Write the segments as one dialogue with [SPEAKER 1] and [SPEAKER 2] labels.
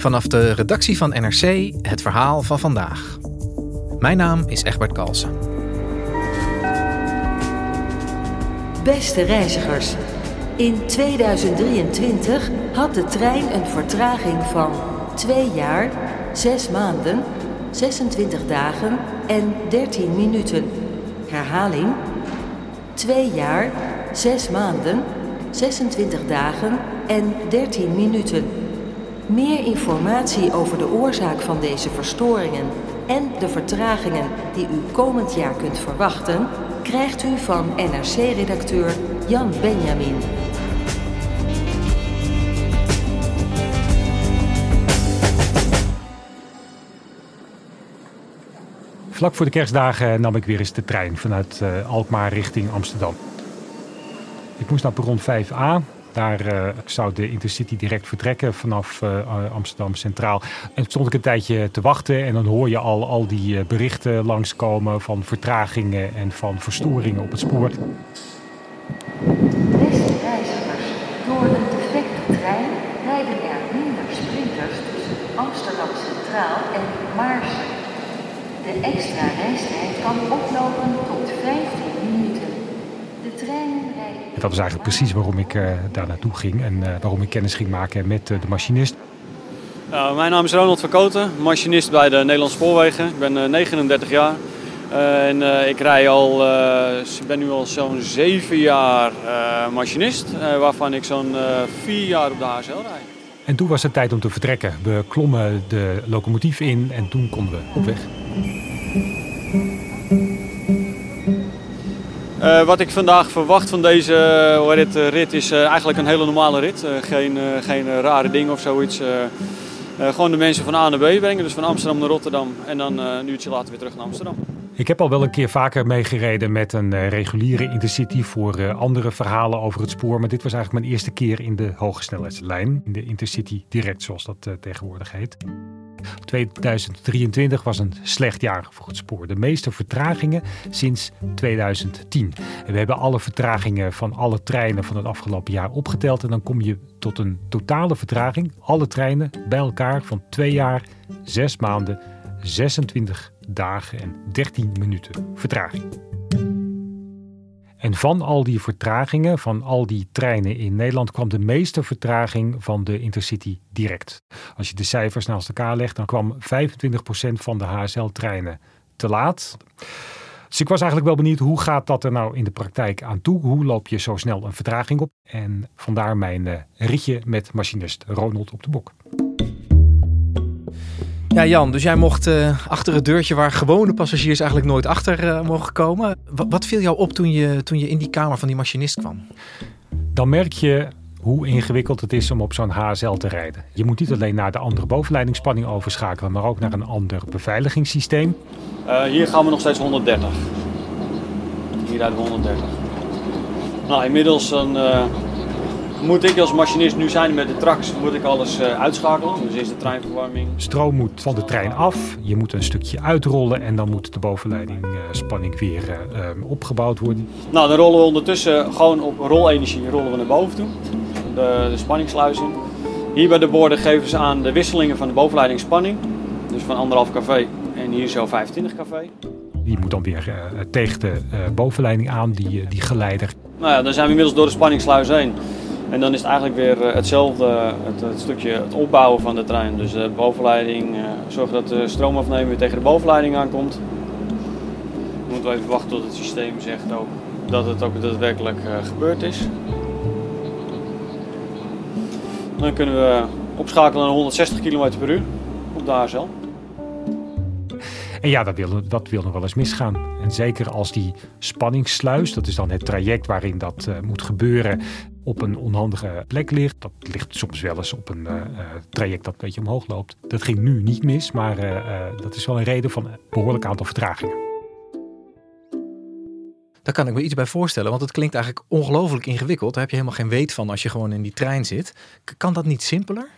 [SPEAKER 1] Vanaf de redactie van NRC het verhaal van vandaag. Mijn naam is Egbert Kalsen.
[SPEAKER 2] Beste reizigers, in 2023 had de trein een vertraging van 2 jaar, 6 maanden, 26 dagen en 13 minuten. Herhaling: 2 jaar, 6 maanden, 26 dagen en 13 minuten. Meer informatie over de oorzaak van deze verstoringen en de vertragingen die u komend jaar kunt verwachten, krijgt u van NRC-redacteur Jan Benjamin.
[SPEAKER 3] Vlak voor de kerstdagen nam ik weer eens de trein vanuit uh, Alkmaar richting Amsterdam. Ik moest naar perron 5a. Daar uh, zou de Intercity direct vertrekken vanaf uh, Amsterdam Centraal. En stond ik een tijdje te wachten en dan hoor je al, al die uh, berichten langskomen van vertragingen en van verstoringen op het spoor.
[SPEAKER 2] Beste reizigers, door een defecte trein rijden er minder sprinters tussen Amsterdam Centraal en Maarsen. De extra reistijd kan oplopen tot 15 minuten. Rijden...
[SPEAKER 3] Dat was eigenlijk precies waarom ik uh, daar naartoe ging en uh, waarom ik kennis ging maken met uh, de machinist.
[SPEAKER 4] Mijn naam is Ronald van Koten, machinist bij de Nederlandse Spoorwegen. Ik ben 39 jaar en ik rij al, ik ben nu al zo'n 7 jaar machinist, waarvan ik zo'n 4 jaar op de HSL rijd.
[SPEAKER 3] En toen was het tijd om te vertrekken. We klommen de locomotief in en toen konden we op weg.
[SPEAKER 4] Uh, wat ik vandaag verwacht van deze uh, rit, uh, rit is eigenlijk een hele normale rit. geen, geen rare dingen of zoiets. gewoon de mensen van A naar B brengen, dus van Amsterdam naar Rotterdam en dan een uurtje later weer terug naar Amsterdam.
[SPEAKER 3] Ik heb al wel een keer vaker meegereden met een reguliere intercity voor andere verhalen over het spoor. Maar dit was eigenlijk mijn eerste keer in de hogesnelheidslijn. In de intercity direct, zoals dat tegenwoordig heet. 2023 was een slecht jaar voor het spoor. De meeste vertragingen sinds 2010. En we hebben alle vertragingen van alle treinen van het afgelopen jaar opgeteld. En dan kom je tot een totale vertraging, alle treinen bij elkaar, van 2 jaar, 6 maanden, 26 dagen en 13 minuten vertraging. En van al die vertragingen, van al die treinen in Nederland, kwam de meeste vertraging van de Intercity direct. Als je de cijfers naast elkaar legt, dan kwam 25% van de HSL-treinen te laat. Dus ik was eigenlijk wel benieuwd, hoe gaat dat er nou in de praktijk aan toe? Hoe loop je zo snel een vertraging op? En vandaar mijn uh, ritje met machinist Ronald op de bok.
[SPEAKER 1] Ja, Jan, dus jij mocht uh, achter het deurtje waar gewone passagiers eigenlijk nooit achter uh, mogen komen. Wat, wat viel jou op toen je, toen je in die kamer van die machinist kwam?
[SPEAKER 3] Dan merk je hoe ingewikkeld het is om op zo'n HSL te rijden. Je moet niet alleen naar de andere bovenleidingsspanning overschakelen, maar ook naar een ander beveiligingssysteem.
[SPEAKER 4] Uh, hier gaan we nog steeds 130. Hier rijden we 130. Nou, inmiddels een, moet ik als machinist nu zijn met de tracks, moet ik alles uh, uitschakelen. Dus is de treinverwarming.
[SPEAKER 3] Stroom moet van de trein af, je moet een stukje uitrollen en dan moet de bovenleidingspanning uh, weer uh, opgebouwd worden.
[SPEAKER 4] Nou, dan rollen we ondertussen gewoon op rolenergie rollen we naar boven toe, de, de spanningssluizing. Hier bij de borden geven ze aan de wisselingen van de bovenleidingsspanning, dus van 1,5 kV en hier zo 25 kV.
[SPEAKER 3] Die moet dan weer tegen de bovenleiding aan, die, die geleider.
[SPEAKER 4] Nou ja, dan zijn we inmiddels door de spanningssluis heen. En dan is het eigenlijk weer hetzelfde, het, het, stukje het opbouwen van de trein. Dus de bovenleiding, uh, zorgen dat de stroomafnemer weer tegen de bovenleiding aankomt. moeten we even wachten tot het systeem zegt ook dat het ook daadwerkelijk gebeurd is. Dan kunnen we opschakelen naar 160 km per uur op de HSL.
[SPEAKER 3] En ja, dat wil, dat wil nog wel eens misgaan. En zeker als die spanningssluis, dat is dan het traject waarin dat uh, moet gebeuren, op een onhandige plek ligt. Dat ligt soms wel eens op een uh, traject dat een beetje omhoog loopt. Dat ging nu niet mis, maar dat is wel een reden van een behoorlijk aantal vertragingen.
[SPEAKER 1] Daar kan ik me iets bij voorstellen, want het klinkt eigenlijk ongelooflijk ingewikkeld. Daar heb je helemaal geen weet van als je gewoon in die trein zit. Kan dat niet simpeler?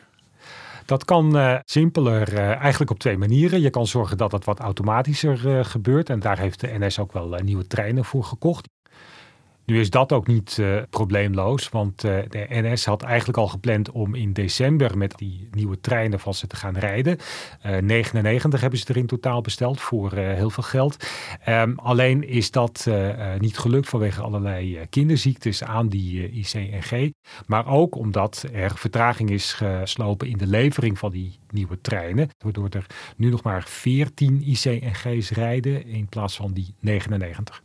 [SPEAKER 3] Dat kan uh, simpeler uh, eigenlijk op twee manieren. Je kan zorgen dat het wat automatischer uh, gebeurt. En daar heeft de NS ook wel nieuwe treinen voor gekocht. Nu is dat ook niet uh, probleemloos, want uh, de NS had eigenlijk al gepland om in december met die nieuwe treinen van ze te gaan rijden. Uh, 99 hebben ze er in totaal besteld voor heel veel geld. Um, alleen is dat niet gelukt vanwege allerlei kinderziektes aan die ICNG. Maar ook omdat er vertraging is geslopen in de levering van die nieuwe treinen. Waardoor er nu nog maar 14 ICNG's rijden in plaats van die 99.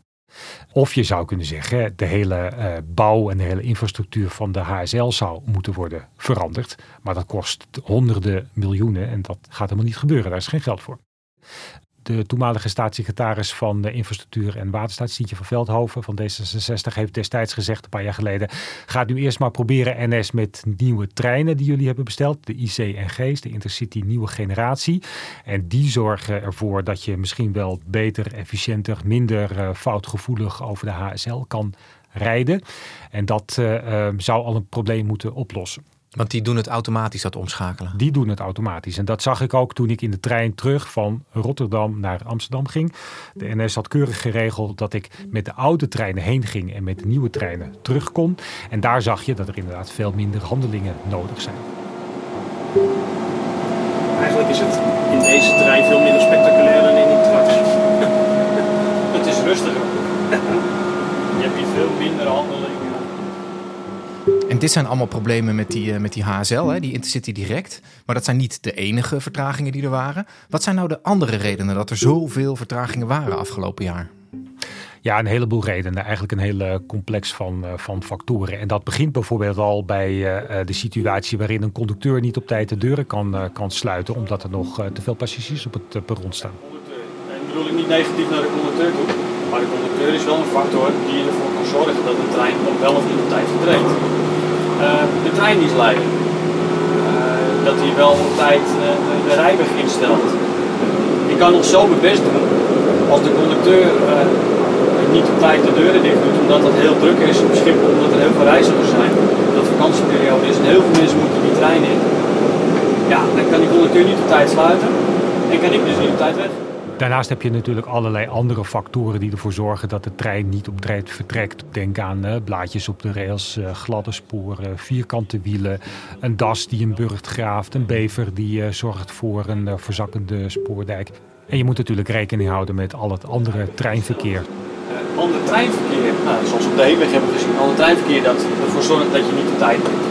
[SPEAKER 3] Of je zou kunnen zeggen, de hele uh, bouw en de hele infrastructuur van de HSL zou moeten worden veranderd. Maar dat kost honderden miljoenen en dat gaat helemaal niet gebeuren. Daar is geen geld voor de toenmalige staatssecretaris van de Infrastructuur en Waterstaat, Sietje van Veldhoven van D66, heeft destijds gezegd, een paar jaar geleden, gaat nu eerst maar proberen NS met nieuwe treinen die jullie hebben besteld, de IC-NG's, de Intercity nieuwe generatie. En die zorgen ervoor dat je misschien wel beter, efficiënter, minder uh, foutgevoelig over de HSL kan rijden. En dat uh, uh, zou al een probleem moeten oplossen.
[SPEAKER 1] Want die doen het automatisch, dat omschakelen?
[SPEAKER 3] Die doen het automatisch. En dat zag ik ook toen ik in de trein terug van Rotterdam naar Amsterdam ging. De NS had keurig geregeld dat ik met de oude treinen heen ging en met de nieuwe treinen terug kon. En daar zag je dat er inderdaad veel minder handelingen nodig zijn.
[SPEAKER 5] Eigenlijk is het in deze trein veel minder spectaculair dan in die trucks.
[SPEAKER 4] het is rustiger. Je hebt hier veel minder handelingen.
[SPEAKER 1] En dit zijn allemaal problemen met die, uh, met die HSL, hè, die Intercity Direct. Maar dat zijn niet de enige vertragingen die er waren. Wat zijn nou de andere redenen dat er zoveel vertragingen waren afgelopen jaar?
[SPEAKER 3] Ja, een heleboel redenen. Eigenlijk een hele complex van, uh, van factoren. En dat begint bijvoorbeeld al bij uh, de situatie waarin een conducteur niet op tijd de deuren kan, uh, kan sluiten, omdat er nog te veel passagiers op het perron staan.
[SPEAKER 4] En bedoel ik niet negatief naar de conducteur toe, maar de conducteur is wel een factor die ervoor zorgen dat een trein op wel of niet op tijd vertrekt. de treindienstleider, dat hij wel op tijd de rijweg instelt. Ik kan nog zo mijn best doen als de conducteur niet op tijd de deuren dicht doet, omdat het heel druk is op omdat er heel veel reizigers zijn, dat vakantieperiode is en heel veel mensen moeten die trein in. Ja, dan kan die conducteur niet op tijd sluiten en kan ik dus niet op tijd weg.
[SPEAKER 3] Daarnaast heb je natuurlijk allerlei andere factoren die ervoor zorgen dat de trein niet op tijd vertrekt. Denk aan uh, blaadjes op de rails, uh, gladde sporen, vierkante wielen, een das die een burcht graaft, een bever die uh, zorgt voor een verzakkende spoordijk. En je moet natuurlijk rekening houden met al het andere treinverkeer
[SPEAKER 4] ander treinverkeer, nou, zoals we op de heenweg hebben gezien, ander treinverkeer dat ervoor zorgt dat je niet op tijd bent.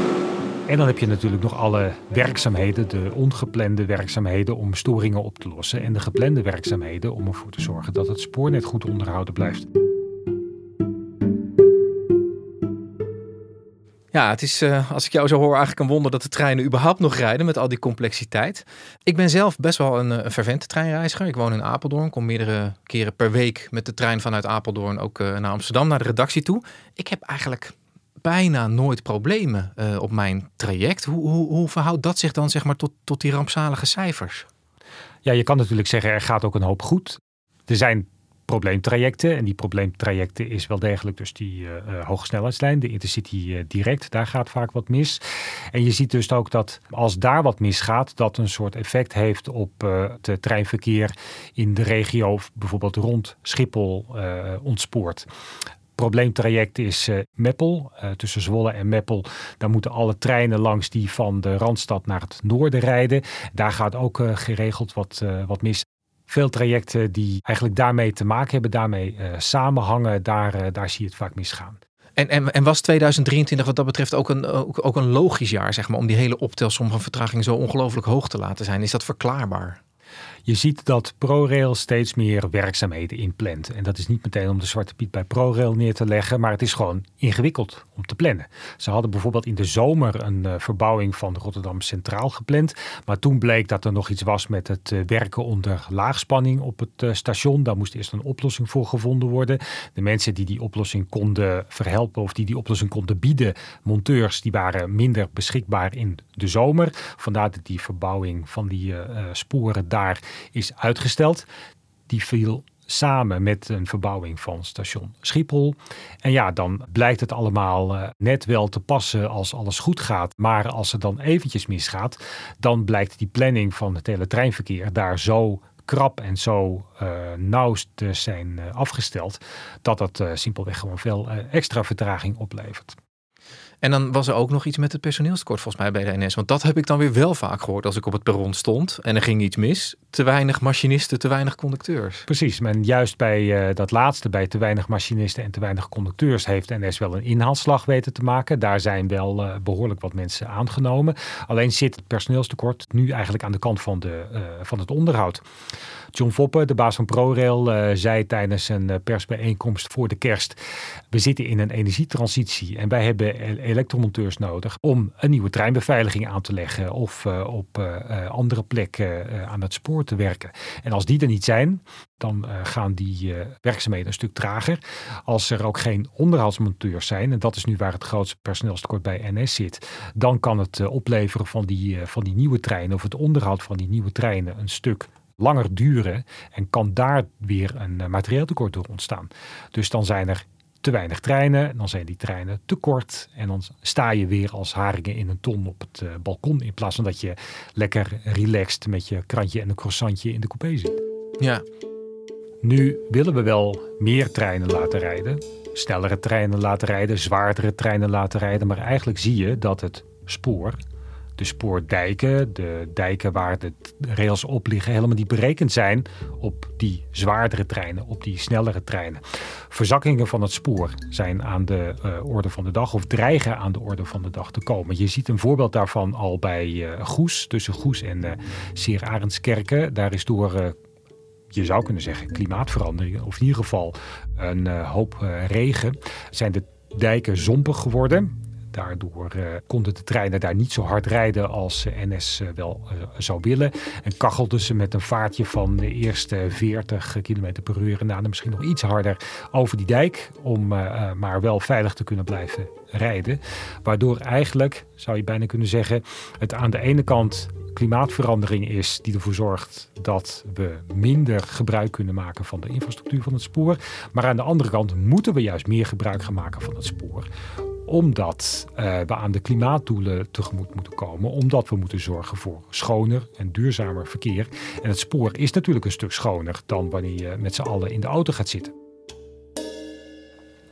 [SPEAKER 3] En dan heb je natuurlijk nog alle werkzaamheden, de ongeplande werkzaamheden om storingen op te lossen. En de geplande werkzaamheden om ervoor te zorgen dat het spoornet goed onderhouden blijft.
[SPEAKER 1] Ja, het is, uh, als ik jou zo hoor, eigenlijk een wonder dat de treinen überhaupt nog rijden met al die complexiteit. Ik ben zelf best wel een, een fervente treinreiziger. Ik woon in Apeldoorn, kom meerdere keren per week met de trein vanuit Apeldoorn ook uh, naar Amsterdam, naar de redactie toe. Ik heb eigenlijk bijna nooit problemen uh, op mijn traject. Hoe, hoe, hoe verhoudt dat zich dan zeg maar, tot, tot die rampzalige cijfers?
[SPEAKER 3] Ja, je kan natuurlijk zeggen, er gaat ook een hoop goed. Er zijn probleemtrajecten. En die probleemtrajecten is wel degelijk dus die uh, hogesnelheidslijn, de Intercity Direct. Daar gaat vaak wat mis. En je ziet dus ook dat als daar wat misgaat, dat een soort effect heeft op het treinverkeer in de regio, bijvoorbeeld rond Schiphol, ontspoort probleemtraject is uh, Meppel. Uh, tussen Zwolle en Meppel. Daar moeten alle treinen langs die van de Randstad naar het noorden rijden. Daar gaat ook uh, geregeld wat, wat mis veel trajecten die eigenlijk daarmee te maken hebben, daarmee samenhangen, daar, daar zie je het vaak misgaan.
[SPEAKER 1] En, en, en, was 2023 wat dat betreft ook een, ook, ook een logisch jaar, zeg maar, om die hele optelsom van vertraging zo ongelooflijk hoog te laten zijn? Is dat verklaarbaar?
[SPEAKER 3] Je ziet dat ProRail steeds meer werkzaamheden inplant. En dat is niet meteen om de zwarte piet bij ProRail neer te leggen, maar het is gewoon ingewikkeld om te plannen. Ze hadden bijvoorbeeld in de zomer een uh, verbouwing van Rotterdam Centraal gepland. Maar toen bleek dat er nog iets was met het uh, werken onder laagspanning op het uh, station. Daar moest eerst een oplossing voor gevonden worden. De mensen die die oplossing konden verhelpen of die die oplossing konden bieden, monteurs, die waren minder beschikbaar in de zomer. Vandaar dat die verbouwing van die sporen daar is uitgesteld. Die viel samen met een verbouwing van station Schiphol. En ja, dan blijkt het allemaal uh, net wel te passen als alles goed gaat. Maar als het dan eventjes misgaat, dan blijkt die planning van het hele treinverkeer daar zo krap en zo uh, nauw te zijn uh, afgesteld, dat dat simpelweg gewoon veel extra vertraging oplevert.
[SPEAKER 1] En dan was er ook nog iets met het personeelstekort volgens mij bij de NS. Want dat heb ik dan weer wel vaak gehoord als ik op het perron stond en er ging iets mis. Te weinig machinisten, te weinig conducteurs.
[SPEAKER 3] Precies, en juist bij uh, dat laatste, bij te weinig machinisten en te weinig conducteurs, heeft NS wel een inhaalslag weten te maken. Daar zijn wel uh, behoorlijk wat mensen aangenomen. Alleen zit het personeelstekort nu eigenlijk aan de kant van, de, uh, van het onderhoud. John Voppe, de baas van ProRail, zei tijdens een persbijeenkomst voor de kerst: We zitten in een energietransitie en wij hebben elektromonteurs nodig om een nieuwe treinbeveiliging aan te leggen of uh, op andere plekken aan het spoor te werken. En als die er niet zijn, dan gaan die werkzaamheden een stuk trager. Als er ook geen onderhoudsmonteurs zijn, en dat is nu waar het grootste personeelstekort bij NS zit, dan kan het opleveren van die, van die nieuwe treinen of het onderhoud van die nieuwe treinen een stuk langer duren en kan daar weer een materieeltekort door ontstaan. Dus dan zijn er te weinig treinen, dan zijn die treinen te kort en dan sta je weer als haringen in een ton op het uh, balkon in plaats van dat je lekker relaxed met je krantje en een croissantje in de coupé zit.
[SPEAKER 1] Ja.
[SPEAKER 3] Nu willen we wel meer treinen laten rijden, snellere treinen laten rijden, zwaardere treinen laten rijden, maar eigenlijk zie je dat het spoor de spoordijken, de dijken waar de rails op liggen, helemaal niet berekend zijn op die zwaardere treinen, op die snellere treinen. Verzakkingen van het spoor zijn aan de uh, orde van de dag of dreigen aan de orde van de dag te komen. Je ziet een voorbeeld daarvan al bij uh, Goes, tussen Goes en uh, Seer Arendskerken. Daar is door je zou kunnen zeggen klimaatverandering, of in ieder geval een hoop regen, zijn de dijken zompig geworden. Daardoor uh, konden de treinen daar niet zo hard rijden als NS uh, wel zou willen. En kachelden ze met een vaartje van de eerste 40 km per uur en daarna misschien nog iets harder over die dijk. Om maar wel veilig te kunnen blijven rijden. Waardoor eigenlijk, zou je bijna kunnen zeggen, het aan de ene kant klimaatverandering is die ervoor zorgt dat we minder gebruik kunnen maken van de infrastructuur van het spoor. Maar aan de andere kant moeten we juist meer gebruik gaan maken van het spoor omdat uh, we aan de klimaatdoelen tegemoet moeten komen. Omdat we moeten zorgen voor schoner en duurzamer verkeer. En het spoor is natuurlijk een stuk schoner dan wanneer je met z'n allen in de auto gaat zitten.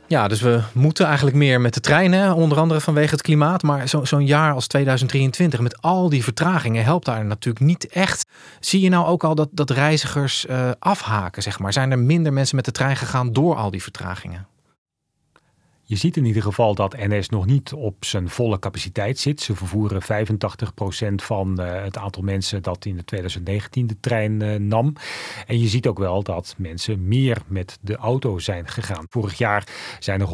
[SPEAKER 1] Ja, dus we moeten eigenlijk meer met de treinen, onder andere vanwege het klimaat. Maar zo'n zo jaar als 2023 met al die vertragingen helpt daar natuurlijk niet echt. Zie je nou ook al dat, dat reizigers uh, afhaken, zeg maar? Zijn er minder mensen met de trein gegaan door al die vertragingen?
[SPEAKER 3] Je ziet in ieder geval dat NS nog niet op zijn volle capaciteit zit. Ze vervoeren 85% van uh, het aantal mensen dat in de 2019 de trein uh, nam. En je ziet ook wel dat mensen meer met de auto zijn gegaan. Vorig jaar zijn er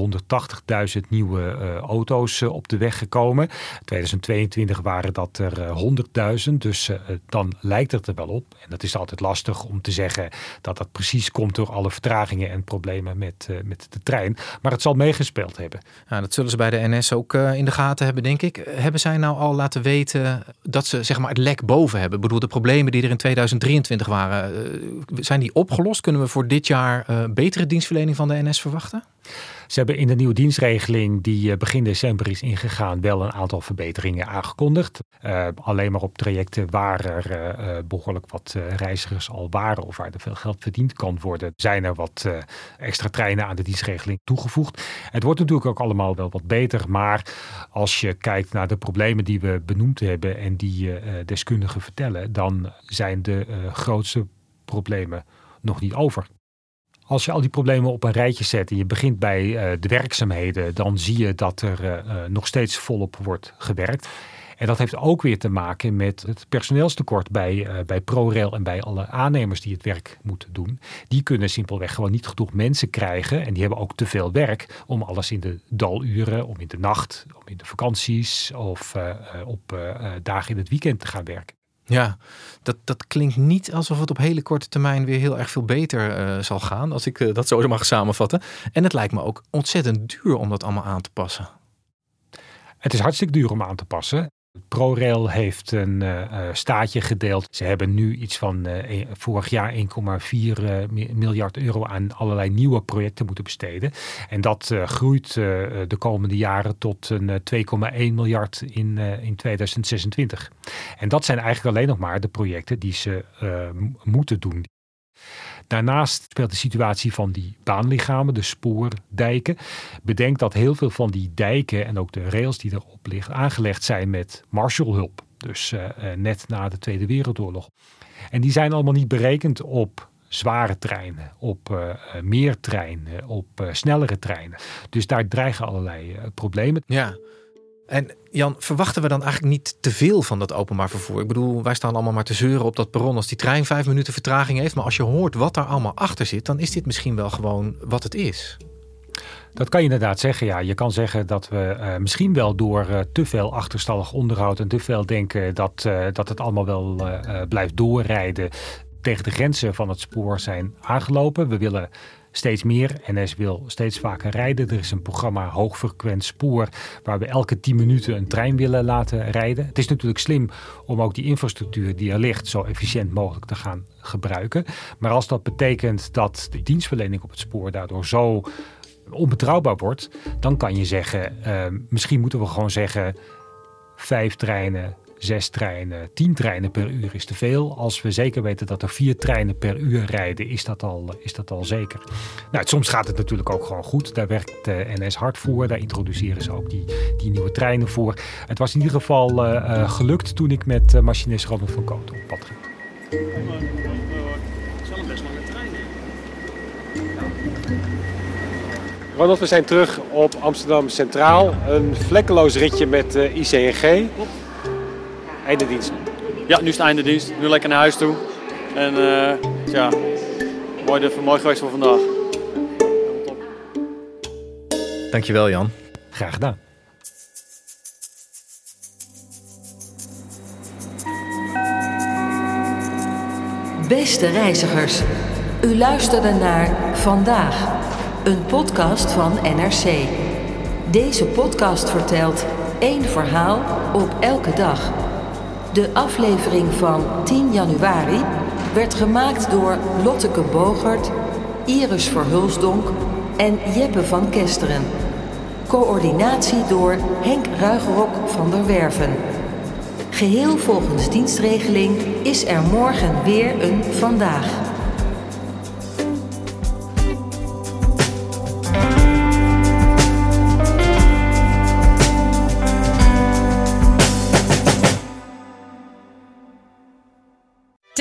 [SPEAKER 3] 180.000 nieuwe uh, auto's op de weg gekomen. 2022 waren dat er 100.000. Dus dan lijkt het er wel op. En dat is altijd lastig om te zeggen dat dat precies komt door alle vertragingen en problemen met, met de trein. Maar het zal meegespeeld hebben.
[SPEAKER 1] Ja, dat zullen ze bij de NS ook uh, in de gaten hebben, denk ik. Hebben zij nou al laten weten dat ze zeg maar, het lek boven hebben? Ik bedoel, de problemen die er in 2023 waren, uh, zijn die opgelost? Kunnen we voor dit jaar uh, betere dienstverlening van de NS verwachten?
[SPEAKER 3] Ze hebben in de nieuwe dienstregeling die begin december is ingegaan wel een aantal verbeteringen aangekondigd. Uh, alleen maar op trajecten waar er uh, behoorlijk wat reizigers al waren of waar er veel geld verdiend kan worden, zijn er wat extra treinen aan de dienstregeling toegevoegd. Het wordt natuurlijk ook allemaal wel wat beter, maar als je kijkt naar de problemen die we benoemd hebben en die deskundigen vertellen, dan zijn de grootste problemen nog niet over. Als je al die problemen op een rijtje zet en je begint bij uh, de werkzaamheden, dan zie je dat er uh, nog steeds volop wordt gewerkt. En dat heeft ook weer te maken met het personeelstekort bij, bij ProRail en bij alle aannemers die het werk moeten doen. Die kunnen simpelweg gewoon niet genoeg mensen krijgen. En die hebben ook te veel werk om alles in de daluren, om in de nacht, om in de vakanties of op dagen in het weekend te gaan werken.
[SPEAKER 1] Ja, dat, dat klinkt niet alsof het op hele korte termijn weer heel erg veel beter uh, zal gaan, als ik uh, dat zo mag samenvatten. En het lijkt me ook ontzettend duur om dat allemaal aan te passen.
[SPEAKER 3] Het is hartstikke duur om aan te passen. ProRail heeft een uh, staatje gedeeld. Ze hebben nu iets van uh, vorig jaar 1,4 uh, miljard euro aan allerlei nieuwe projecten moeten besteden. En dat groeit de komende jaren tot een 2,1 miljard in, in 2026. En dat zijn eigenlijk alleen nog maar de projecten die ze moeten doen. Daarnaast speelt de situatie van die baanlichamen, de spoordijken. Bedenk dat heel veel van die dijken en ook de rails die erop liggen aangelegd zijn met Marshallhulp. Dus uh, net na de Tweede Wereldoorlog. En die zijn allemaal niet berekend op zware treinen, op uh, meer treinen, op snellere treinen. Dus daar dreigen allerlei problemen.
[SPEAKER 1] Ja. En Jan, verwachten we dan eigenlijk niet te veel van dat openbaar vervoer? Ik bedoel, wij staan allemaal maar te zeuren op dat perron als die trein vijf minuten vertraging heeft. Maar als je hoort wat daar allemaal achter zit, dan is dit misschien wel gewoon wat het is.
[SPEAKER 3] Dat kan je inderdaad zeggen, ja. Je kan zeggen dat we uh, misschien wel door uh, te veel achterstallig onderhoud en te veel denken dat, uh, dat het allemaal wel blijft doorrijden tegen de grenzen van het spoor zijn aangelopen. We willen steeds meer. NS wil steeds vaker rijden. Er is een programma hoogfrequent spoor waar we elke 10 minuten een trein willen laten rijden. Het is natuurlijk slim om ook die infrastructuur die er ligt zo efficiënt mogelijk te gaan gebruiken. Maar als dat betekent dat de dienstverlening op het spoor daardoor zo onbetrouwbaar wordt, dan kan je zeggen, uh, misschien moeten we gewoon zeggen vijf treinen zes treinen, tien treinen per uur is te veel. Als we zeker weten dat er vier treinen per uur rijden, is dat al, is dat al zeker. Nou, soms gaat het natuurlijk ook gewoon goed. Daar werkt de NS hard voor. Daar introduceren ze ook die, die nieuwe treinen voor. Het was in ieder geval uh, gelukt toen ik met machinist Ronald van Koten op pad ging.
[SPEAKER 6] Ronald, we zijn terug op Amsterdam Centraal. Een vlekkeloos ritje met ICNG. Einde dienst.
[SPEAKER 4] Ja, nu is het einde dienst. Nu lekker naar huis toe. En uh, ja, mooi, de, mooi geweest voor vandaag.
[SPEAKER 1] Dankjewel Jan.
[SPEAKER 3] Graag gedaan.
[SPEAKER 2] Beste reizigers, u luisterde naar Vandaag, een podcast van NRC. Deze podcast vertelt één verhaal op elke dag. De aflevering van 10 januari werd gemaakt door Lotteke Bogert, Iris Verhulsdonk en Jeppe van Kesteren. Coördinatie door Henk Ruigerok van der Werven. Geheel volgens dienstregeling is er morgen weer een vandaag.